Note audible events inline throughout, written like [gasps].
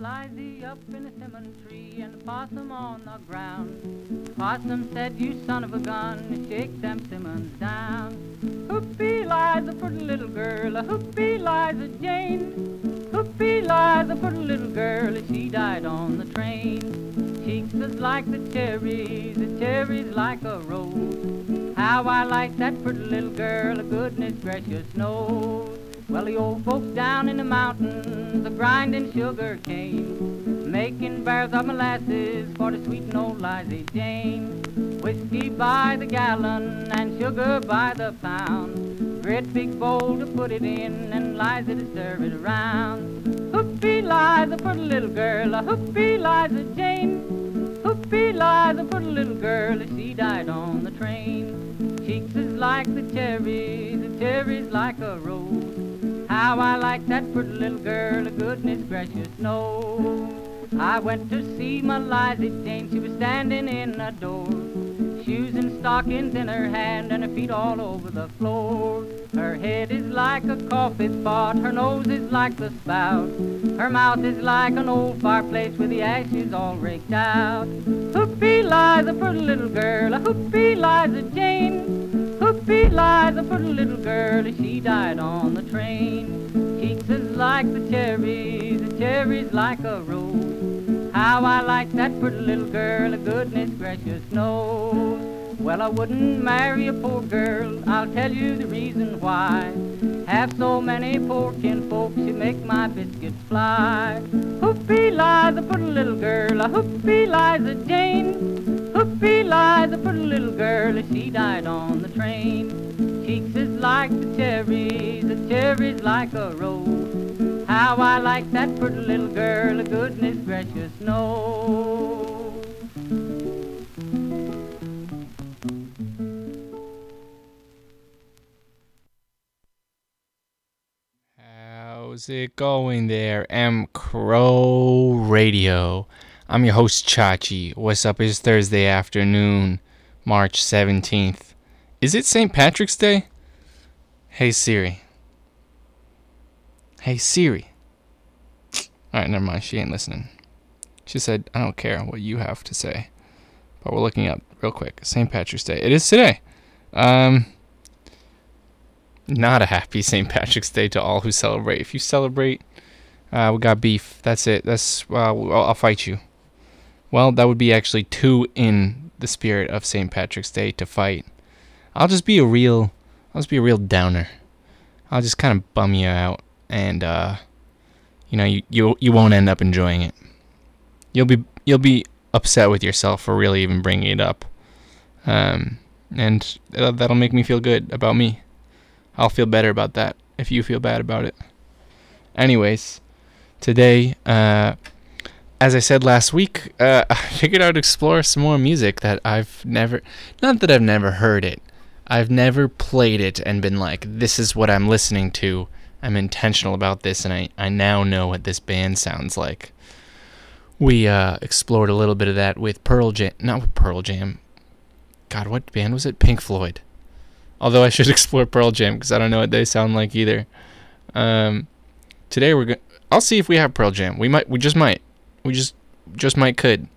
Lies he up in a cinnamon tree and the possum on the ground. Possum said, you son of a gun, shake them simmons down. Hoopy lies a pretty little girl, a hoopy Liza Jane. Hoopy lies a pretty little girl, she died on the train. Cheeks is like the cherries, the cherries like a rose. How I like that pretty little girl, goodness gracious knows. Well, the old folks down in the mountains are grinding sugar cane, making barrels of molasses for the sweet old Liza Jane. Whiskey by the gallon and sugar by the pound. Great big bowl to put it in and Liza to serve it around. Hoopy Liza, for pretty little girl, a hoopy Liza Jane. Hoopy Liza, for pretty little girl, she died on the train. Cheeks is like the cherries, the cherries like a rose. How I like that pretty little girl, goodness gracious no. I went to see my Liza Jane, she was standing in the door. Shoes and stockings in her hand and her feet all over the floor. Her head is like a coffee pot, her nose is like the spout. Her mouth is like an old fireplace with the ashes all raked out. Hoopy Liza, pretty little girl, hoopy Liza Jane. Hoopy lies a pretty little girl, she died on the train. Cheeks is like the cherries, the cherries like a rose. How I like that pretty little girl, a goodness gracious knows. Well, I wouldn't marry a poor girl, I'll tell you the reason why. Have so many poor kinfolks, you make my biscuits fly. Hoopy lies a pretty little girl, a hoopy Liza Jane. Hoopy lies pretty little girl, she died on the train. Cheeks is like the cherries, the cherries like a rose. How I like that pretty little girl, goodness gracious knows. How's it going there, M Crow Radio? I'm your host, Chachi. What's up? It's Thursday afternoon, March 17th. Is it St. Patrick's Day? Hey, Siri. Hey, Siri. Alright, never mind. She ain't listening. She said, I don't care what you have to say. But we're looking up real quick. St. Patrick's Day. It is today. Um, not a happy [laughs] St. Patrick's Day to all who celebrate. If you celebrate, uh, we got beef. That's it. That's uh, I'll, I'll fight you. Well, that would be actually two in the spirit of St. Patrick's Day to fight. I'll just be a real, I'll just be a real downer. I'll just kind of bum you out, and uh, you know, you you you won't end up enjoying it. You'll be you'll be upset with yourself for really even bringing it up, um, and that'll make me feel good about me. I'll feel better about that if you feel bad about it. Anyways, today, uh, as I said last week, uh, [laughs] I figured I'd explore some more music that I've never, not that I've never heard it, I've never played it and been like, this is what I'm listening to. I'm intentional about this, and I, I now know what this band sounds like. We uh, explored a little bit of that with Pearl Jam, not with Pearl Jam. God, what band was it? Pink Floyd. Although I should [laughs] explore Pearl Jam because I don't know what they sound like either. Um, today we're going I'll see if we have Pearl Jam. We might we just might. We just just might could.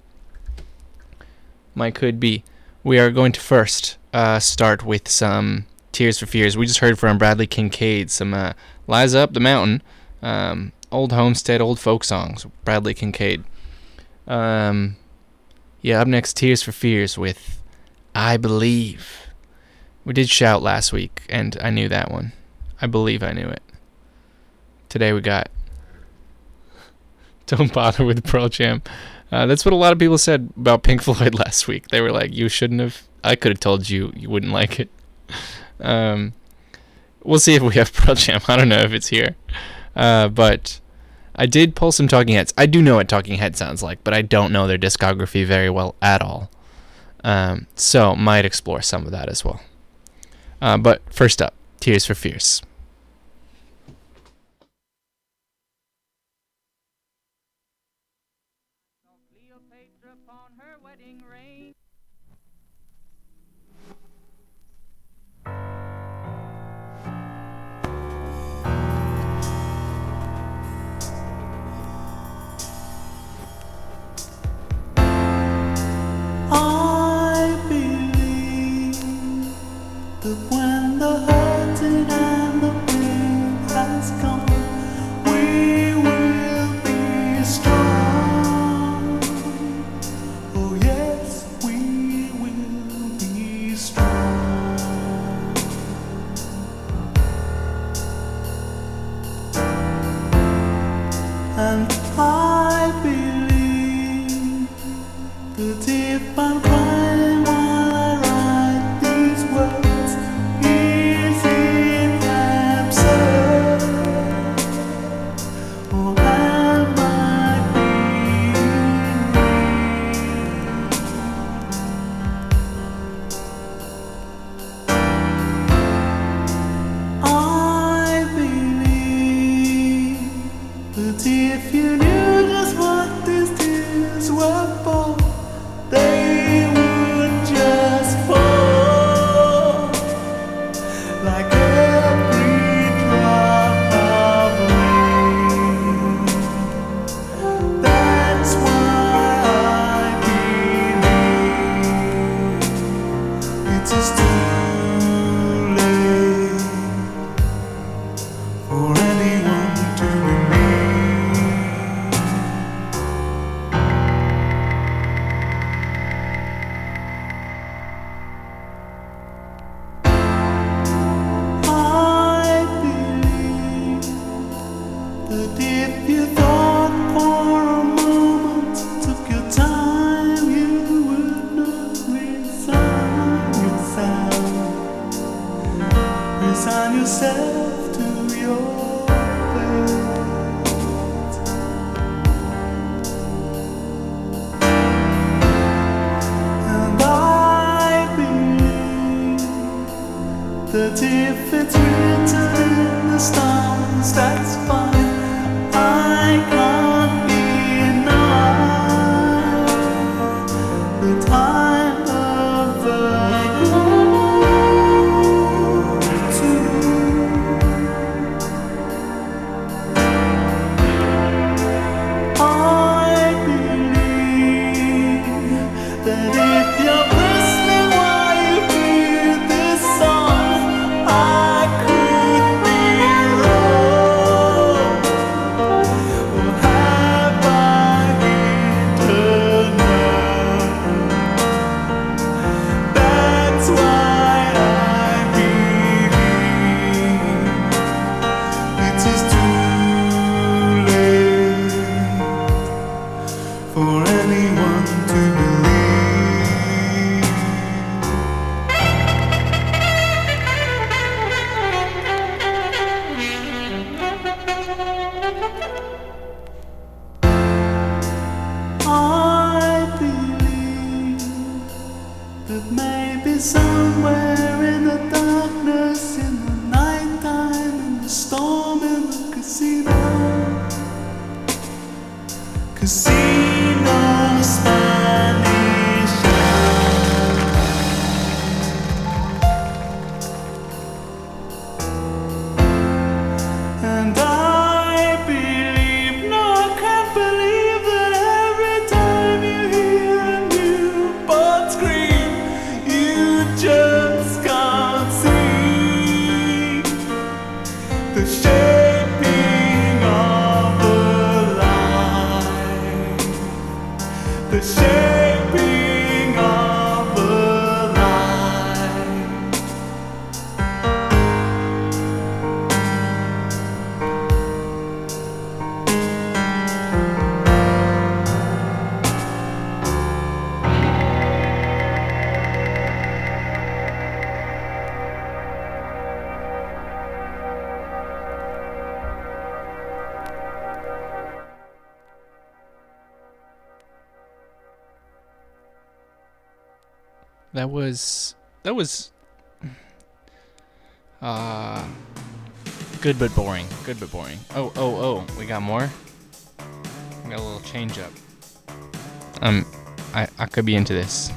Might could be. We are going to first uh, start with some Tears for Fears. We just heard from Bradley Kincaid some uh, Lies Up the Mountain, um, old homestead, old folk songs. Bradley Kincaid. Um, yeah, up next, Tears for Fears with I Believe. We did shout last week, and I knew that one. I believe I knew it. Today we got Don't Bother with Pearl Jam. Uh, that's what a lot of people said about Pink Floyd [laughs] last week. They were like, "You shouldn't have." I could have told you you wouldn't like it. Um, we'll see if we have [laughs] Pearl Jam. I don't know if it's here, uh, but I did pull some Talking Heads. I do know what Talking Head sounds like, but I don't know their discography very well at all. Um, so might explore some of that as well. Uh, but first up, Tears for Fears. the But if it's written in the stars, that's fine. I that was that was uh good but boring. Good but boring. Oh oh oh, we got more. We got a little change up. Um, I I could be into this.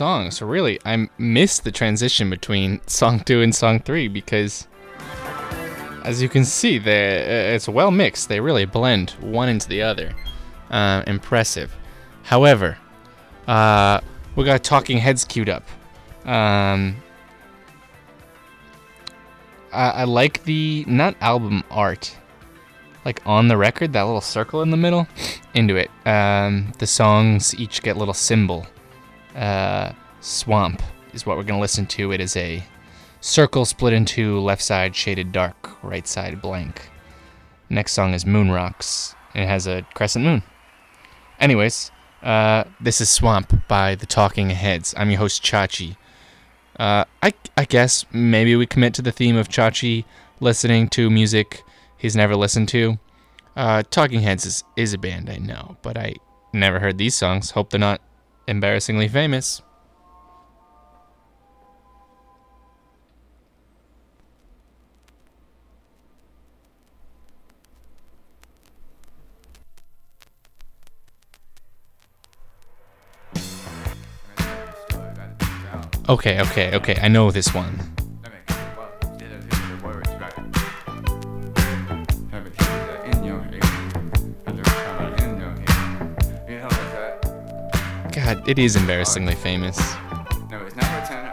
So really, I missed the transition between song two and song three because, as you can see, they it's well mixed. They really blend one into the other. Uh, impressive. However, uh, we got Talking Heads queued up. Um, I, I like the not album art, like on the record, that little circle in the middle. Into it. Um, the songs each get little symbol. Uh, Swamp is what we're gonna listen to. It is a circle split into left side shaded dark, right side blank. Next song is Moon Rocks. It has a crescent moon. Anyways, uh, this is Swamp by the Talking Heads. I'm your host Chachi. Uh, I I guess maybe we commit to the theme of Chachi listening to music he's never listened to. Uh, Talking Heads is, is a band I know, but I never heard these songs. Hope they're not embarrassingly famous. Okay, okay, okay. I know this one. God, it is embarrassingly famous. No, it's ten. Oh,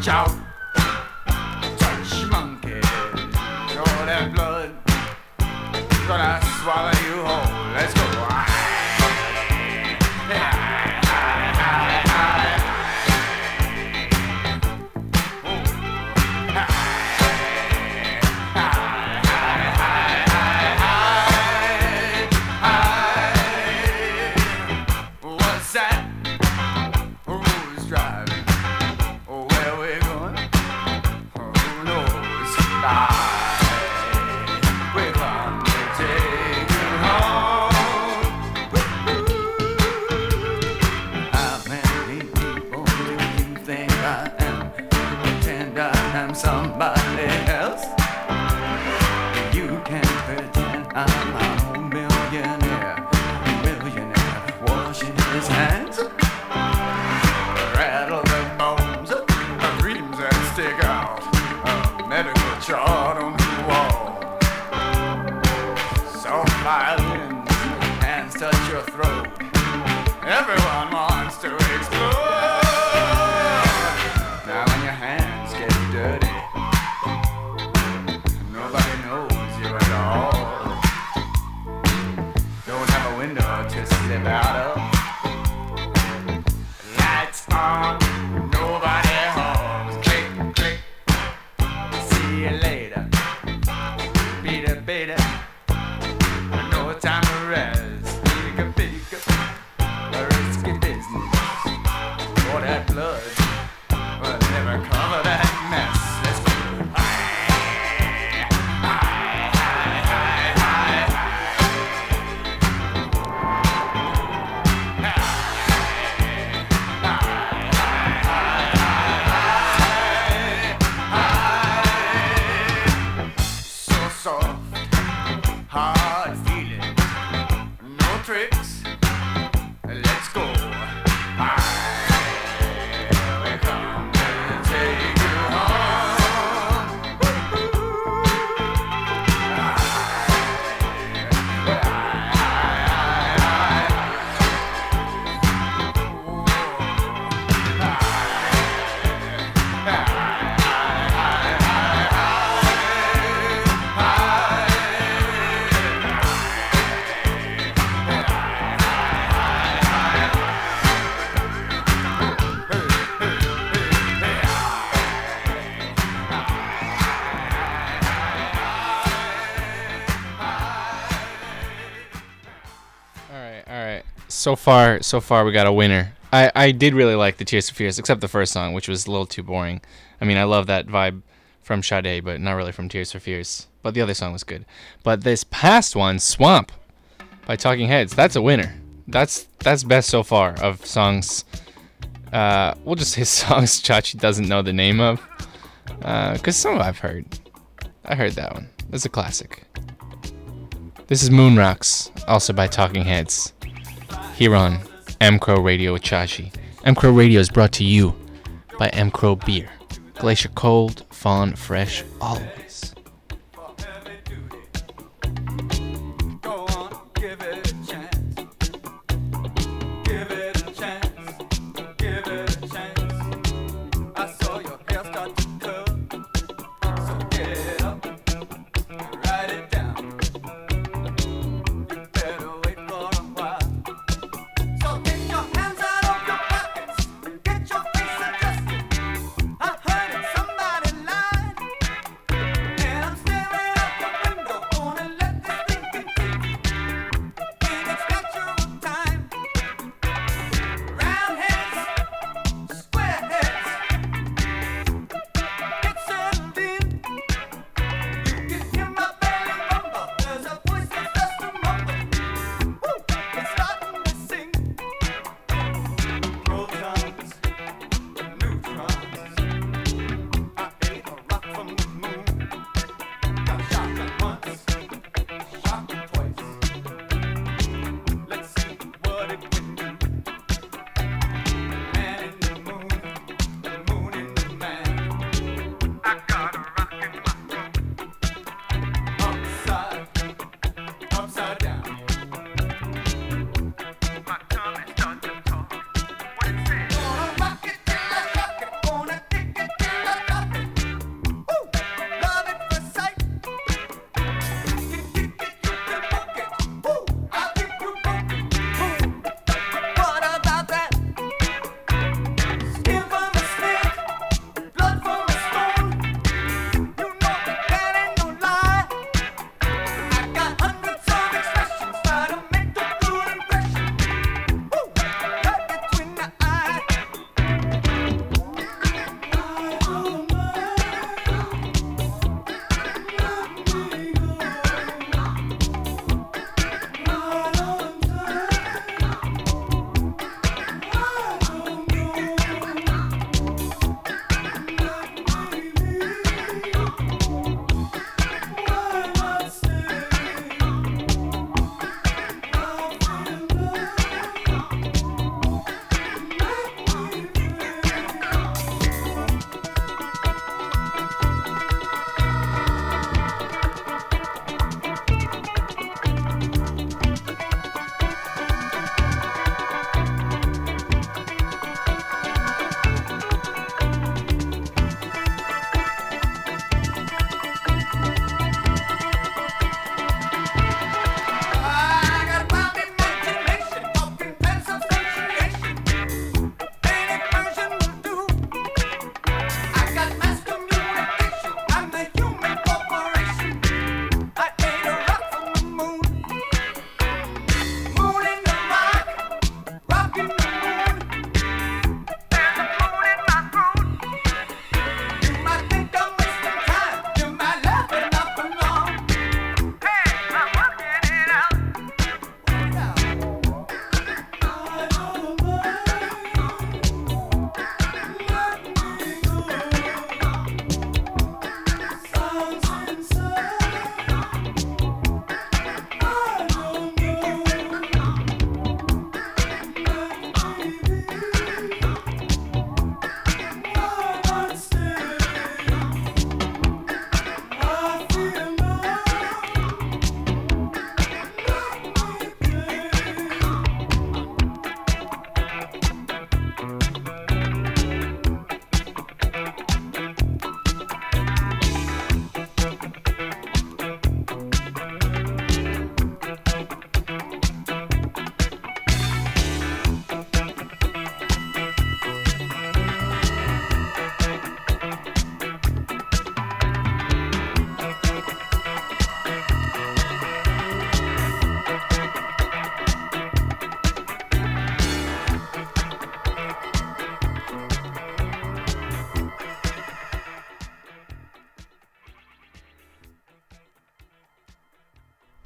tchau. So far, so far, we got a winner. I, I did really like the Tears for Fears, except the first song, which was a little too boring. I mean, I love that vibe from Sade, but not really from Tears for Fears. But the other song was good. But this past one, Swamp, by Talking Heads, that's a winner. That's that's best so far of songs. Uh, we'll just say [laughs] songs Chachi doesn't know the name of, because some of I've heard. I heard that one. That's a classic. This is Moon Rocks, also by Talking Heads, here on M Crow Radio with Chachi. M Crow Radio is brought to you by M Crow Beer. Glacier Cold, Fawn Fresh, always.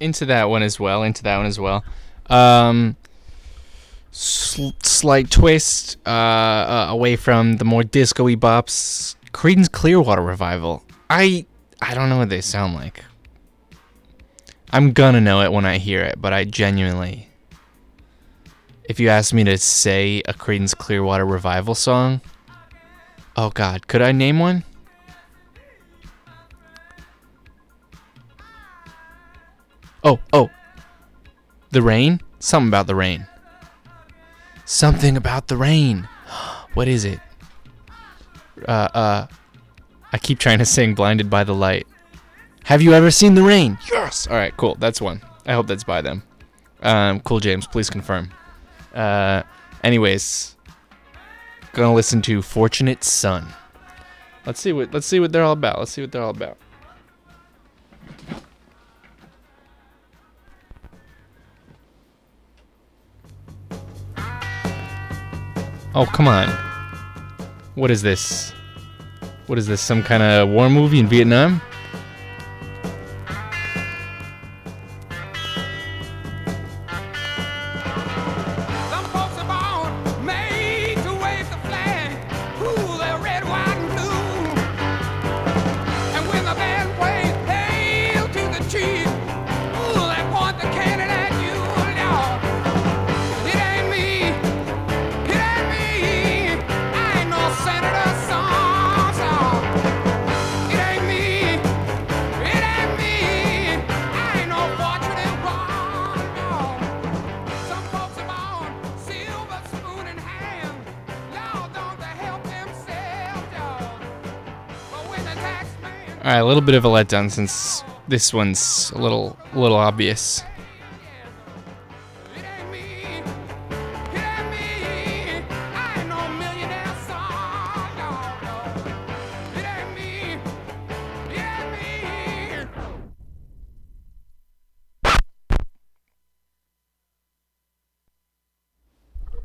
Into that one as well. Into that one as well. Um, sl- slight twist uh, uh, away from the more disco-y bops. Creedence Clearwater Revival. I I don't know what they sound like. I'm gonna know it when I hear it, but I genuinely. If you asked me to say a Creedence Clearwater Revival song, oh God, could I name one? Oh, oh. The rain? Something about the rain. Something about the rain. [gasps] What is it? Uh, uh. I keep trying to sing Blinded by the Light. Have you ever seen the rain? Yes! Alright, cool. That's one. I hope that's by them. Um, cool, James. Please confirm. Uh, anyways. Gonna listen to Fortunate Son. Let's see what let's see what they're all about. Let's see what they're all about. Oh, come on. What is this? What is this? Some kind of war movie in Vietnam? Bit of a letdown since this one's a little, a little obvious.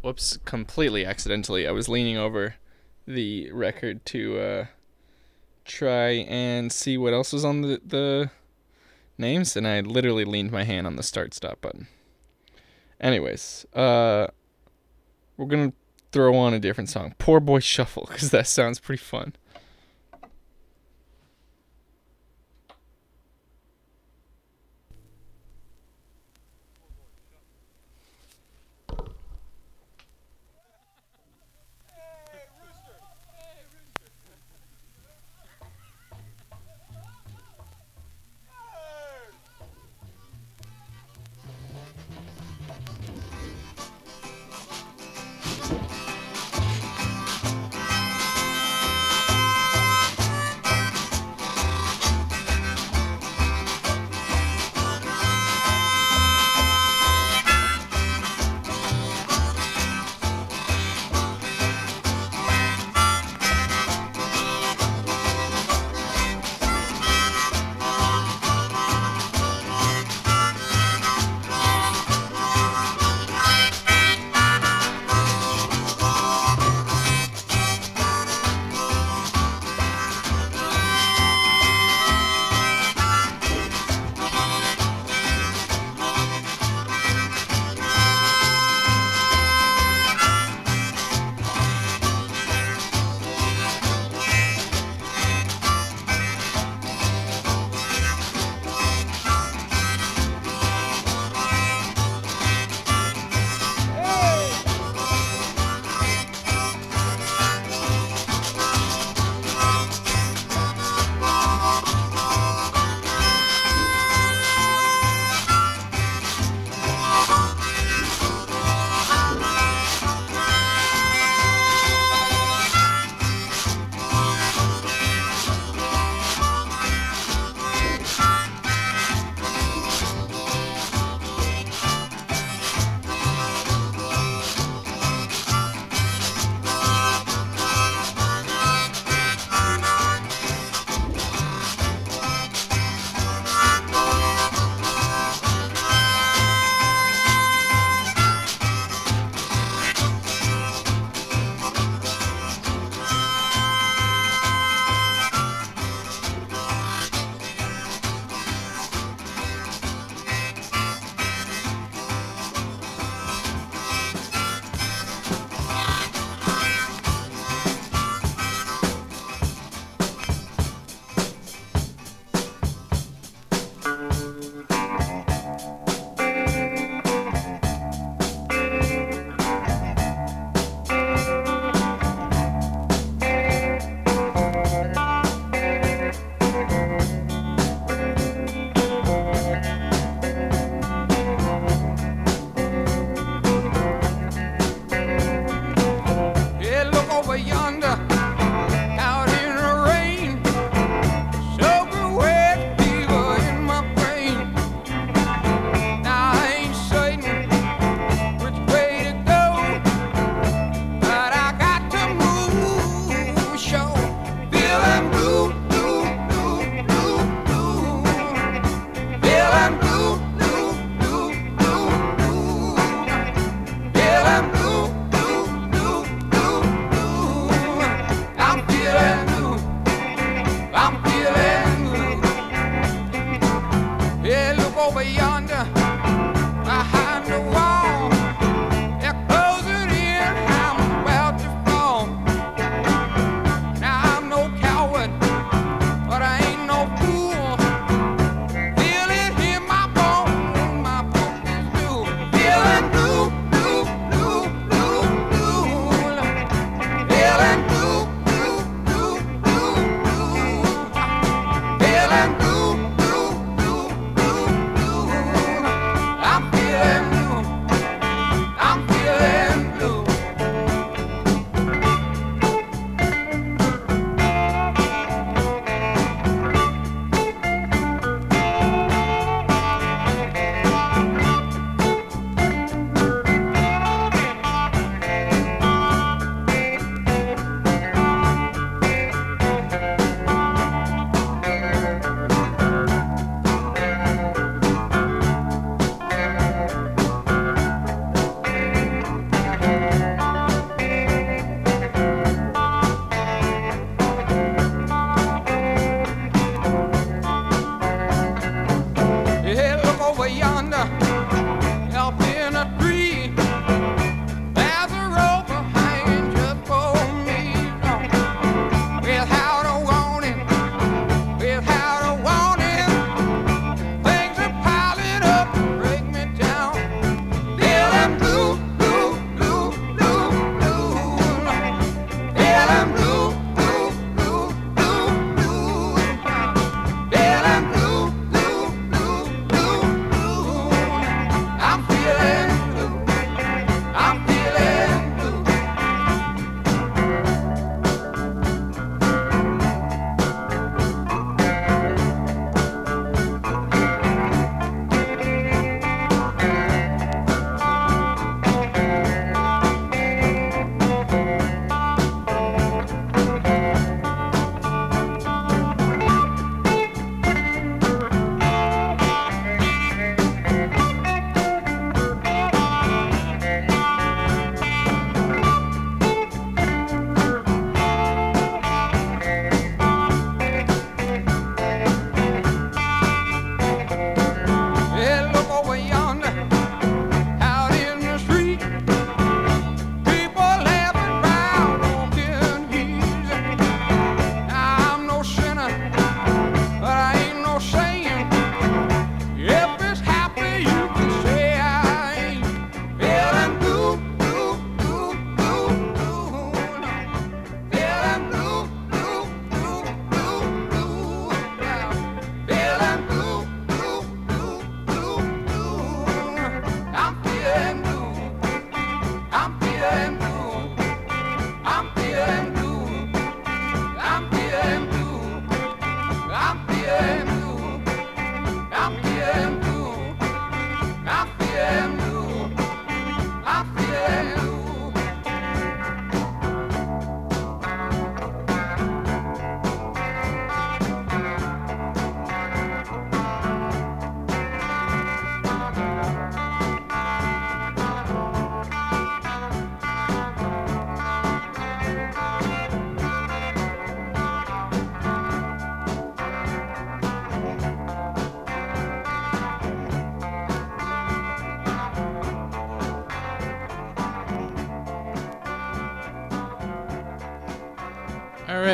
Whoops, completely accidentally. I was leaning over the record to uh, try and see what else was on the, the names, and I literally leaned my hand on the start stop button. Anyways, uh, we're gonna throw on a different song, "Poor Boy Shuffle," because that sounds pretty fun.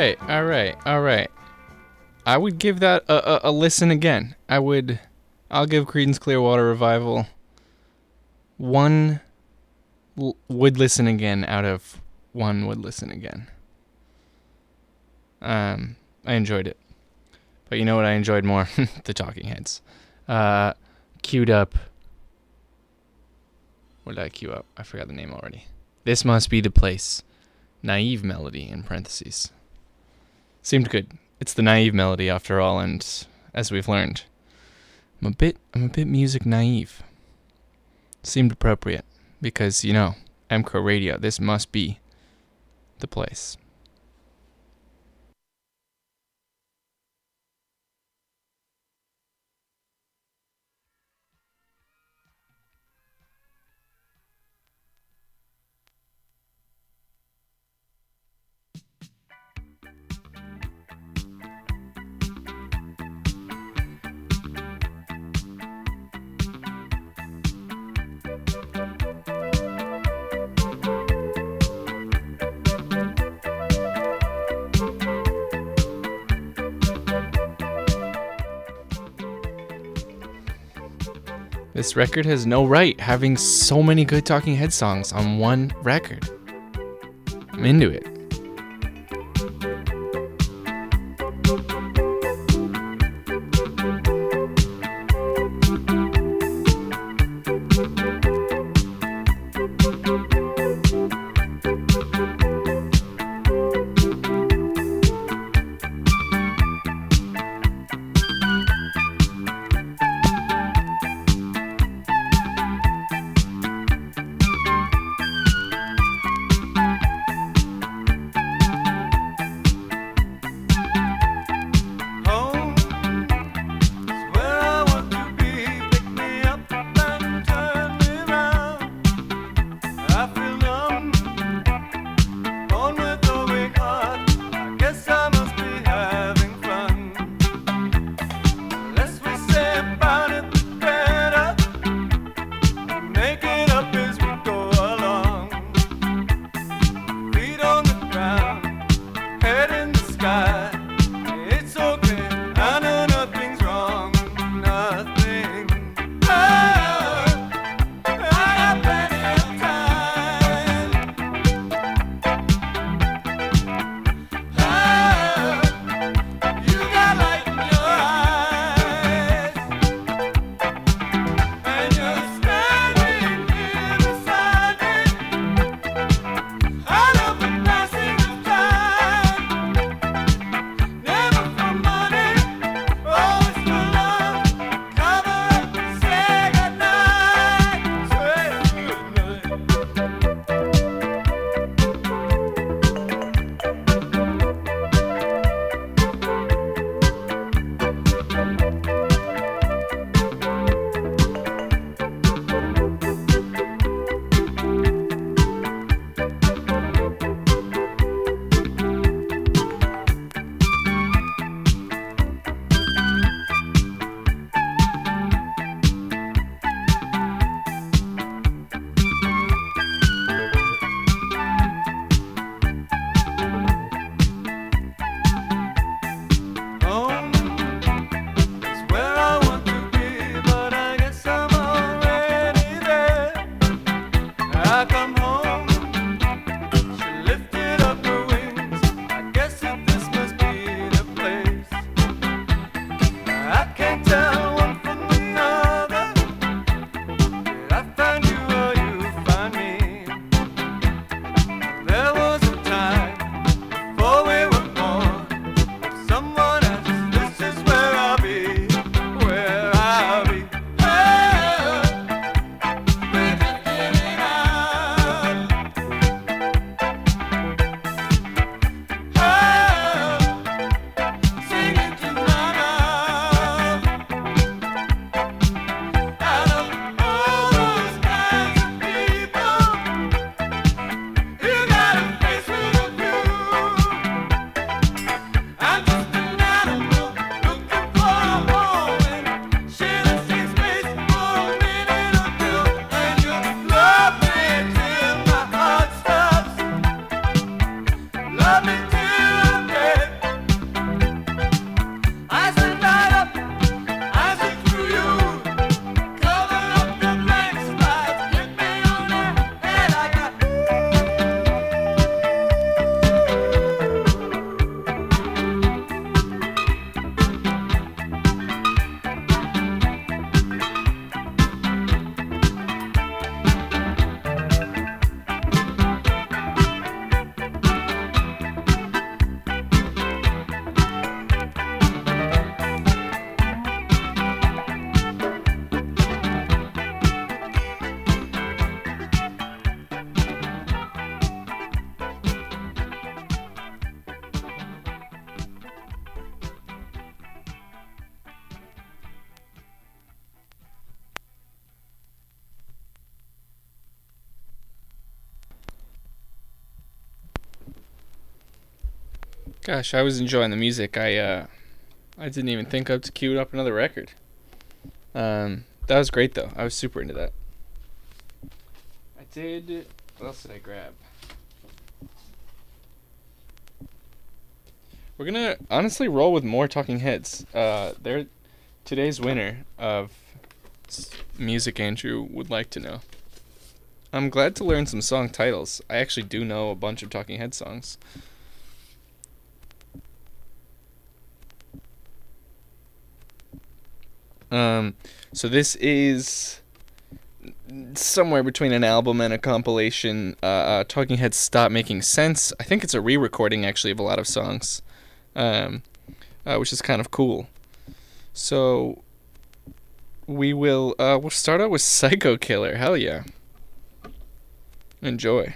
Right, all right, all right. I would give that a, a, a listen again. I would. I'll give Creedence Clearwater Revival one l- would listen again out of one would listen again. Um, I enjoyed it, but you know what I enjoyed more? [laughs] the Talking Heads. Uh, queued up. What did I queue up? I forgot the name already. This must be the place. Naive melody in parentheses. Seemed good. It's the naive melody after all, and as we've learned, I'm a bit I'm a bit music naive. Seemed appropriate because you know MCRO Radio. This must be the place. This record has no right having so many good Talking Head songs on one record. I'm into it. Gosh, I was enjoying the music. I uh, I didn't even think up to queue up another record. Um, that was great though. I was super into that. I did. What else did I grab? We're gonna honestly roll with more Talking Heads. Uh, they're today's winner of music. Andrew would like to know. I'm glad to learn some song titles. I actually do know a bunch of Talking Head songs. Um, so this is somewhere between an album and a compilation. Uh, uh, Talking Heads Stop Making Sense. I think it's a re-recording actually of a lot of songs, um, uh, which is kind of cool. So we will uh, we'll start out with Psycho Killer. Hell yeah. Enjoy.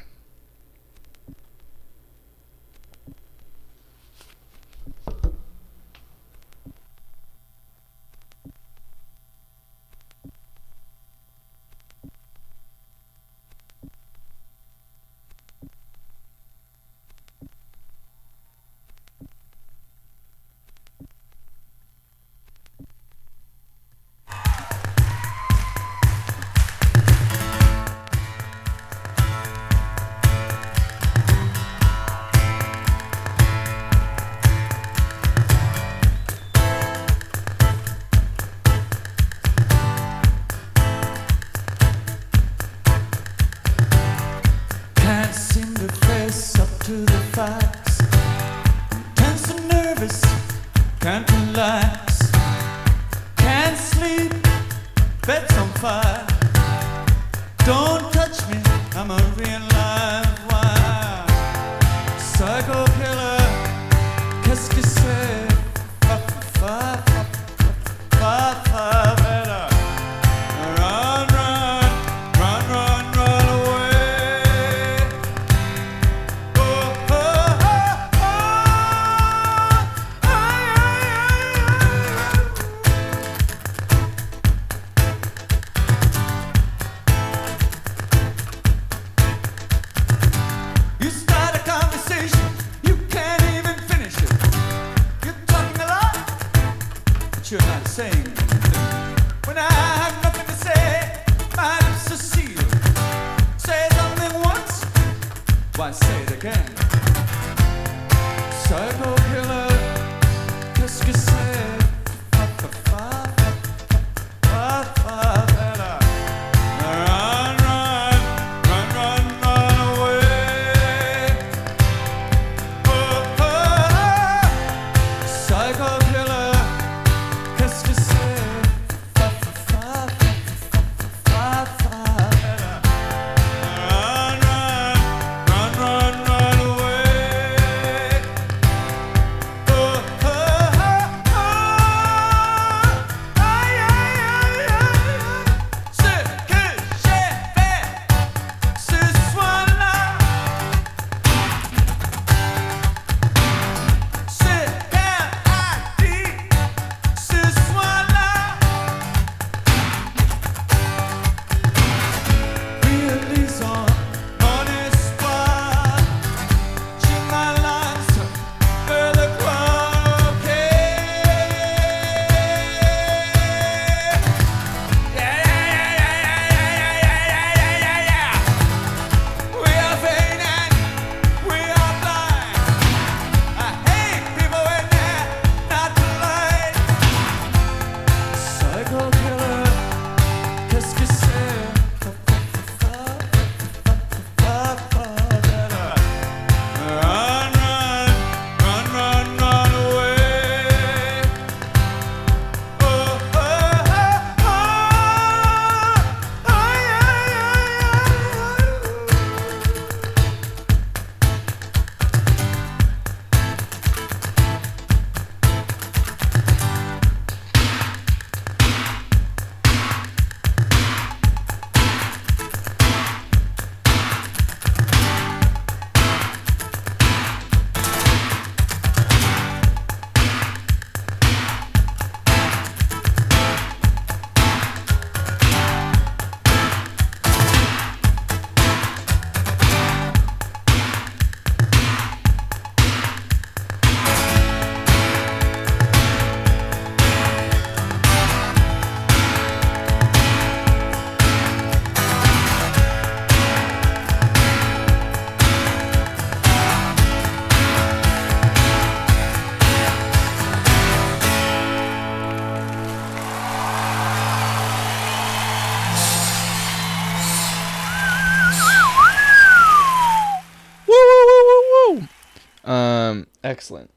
Excellent.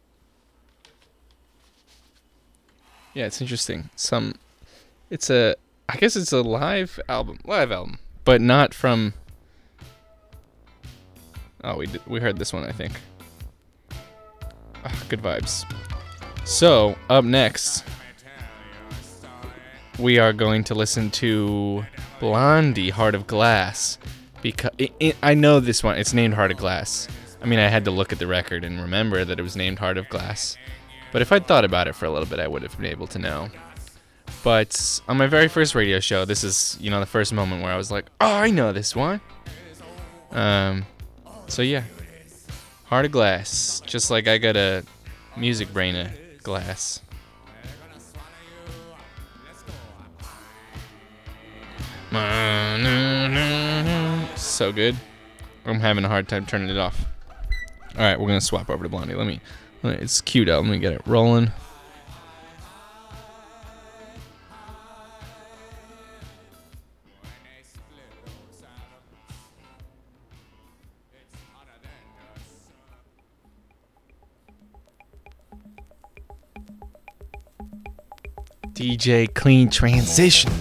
Yeah, it's interesting. Some, it's a, I guess it's a live album, live album, but not from. Oh, we did, we heard this one, I think. Ah, good vibes. So up next, we are going to listen to Blondie, Heart of Glass, because i know this one. It's named Heart of Glass. I mean, I had to look at the record and remember that it was named Heart of Glass. But if I'd thought about it for a little bit, I would have been able to know. But on my very first radio show, this is, you know, the first moment where I was like, oh, I know this one. Um, so yeah. Heart of Glass. Just like I got a music brain of glass. So good. I'm having a hard time turning it off. All right, we're gonna swap over to Blondie. Let me. It's cute out. Let me get it rolling. DJ Clean Transition.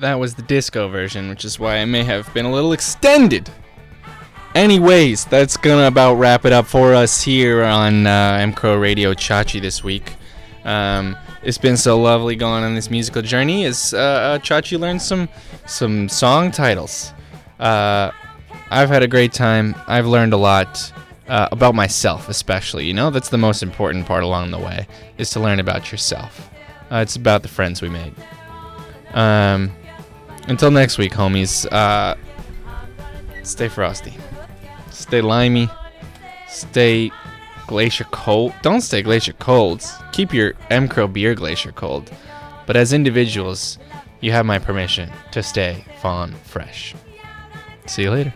That was the disco version, which is why I may have been a little extended. Anyways, that's gonna about wrap it up for us here on uh, MCRO Radio Chachi this week. Um, it's been so lovely going on this musical journey as uh, uh, Chachi learned some some song titles. Uh, I've had a great time. I've learned a lot uh, about myself, especially. You know, that's the most important part along the way is to learn about yourself. Uh, it's about the friends we made. Um, until next week, homies. Uh, stay frosty. Stay limey. Stay glacier cold. Don't stay glacier cold. Keep your Mcro beer glacier cold. But as individuals, you have my permission to stay fawn fresh. See you later.